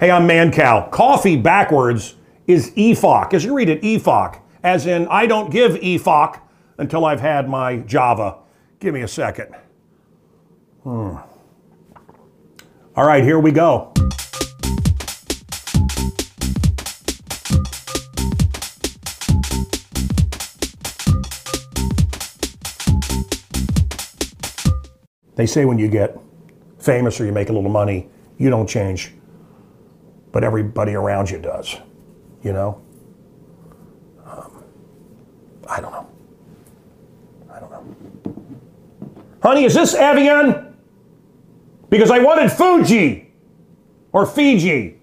Hey, I'm Mancow. Coffee backwards is EFOC, as you read it, EFOC, as in I don't give EFOC until I've had my Java. Give me a second. Hmm. All right, here we go. They say when you get famous or you make a little money, you don't change, but everybody around you does. You know? Um, I don't know. I don't know. Honey, is this Evian? Because I wanted Fuji or Fiji.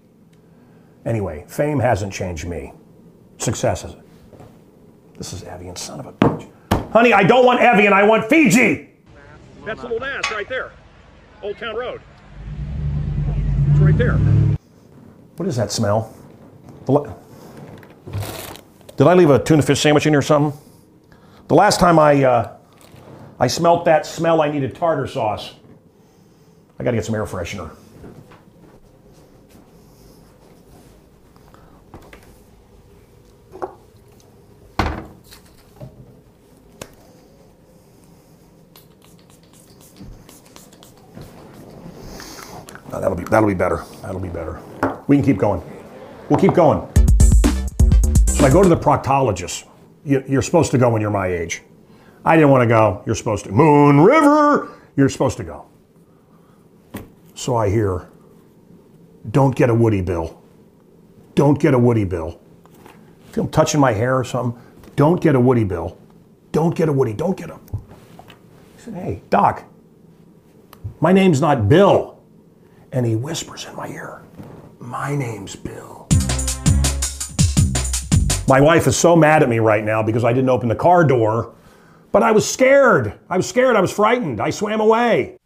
Anyway, fame hasn't changed me. Success has. This is Evian, son of a bitch. Honey, I don't want Evian, I want Fiji. That's a Little Nas right there. Old Town Road. It's right there. What is that smell? Did I leave a tuna fish sandwich in here or something? The last time I uh, I smelt that smell, I needed tartar sauce. I got to get some air freshener. That'll be that'll be better. That'll be better. We can keep going. We'll keep going. So I go to the proctologist. You, you're supposed to go when you're my age. I didn't want to go. You're supposed to. Moon River. You're supposed to go. So I hear, don't get a Woody Bill. Don't get a Woody Bill. Feel him touching my hair or something. Don't get a Woody Bill. Don't get a Woody. Don't get a. I said, hey, Doc, my name's not Bill. And he whispers in my ear, my name's Bill. My wife is so mad at me right now because I didn't open the car door, but I was scared. I was scared. I was frightened. I swam away.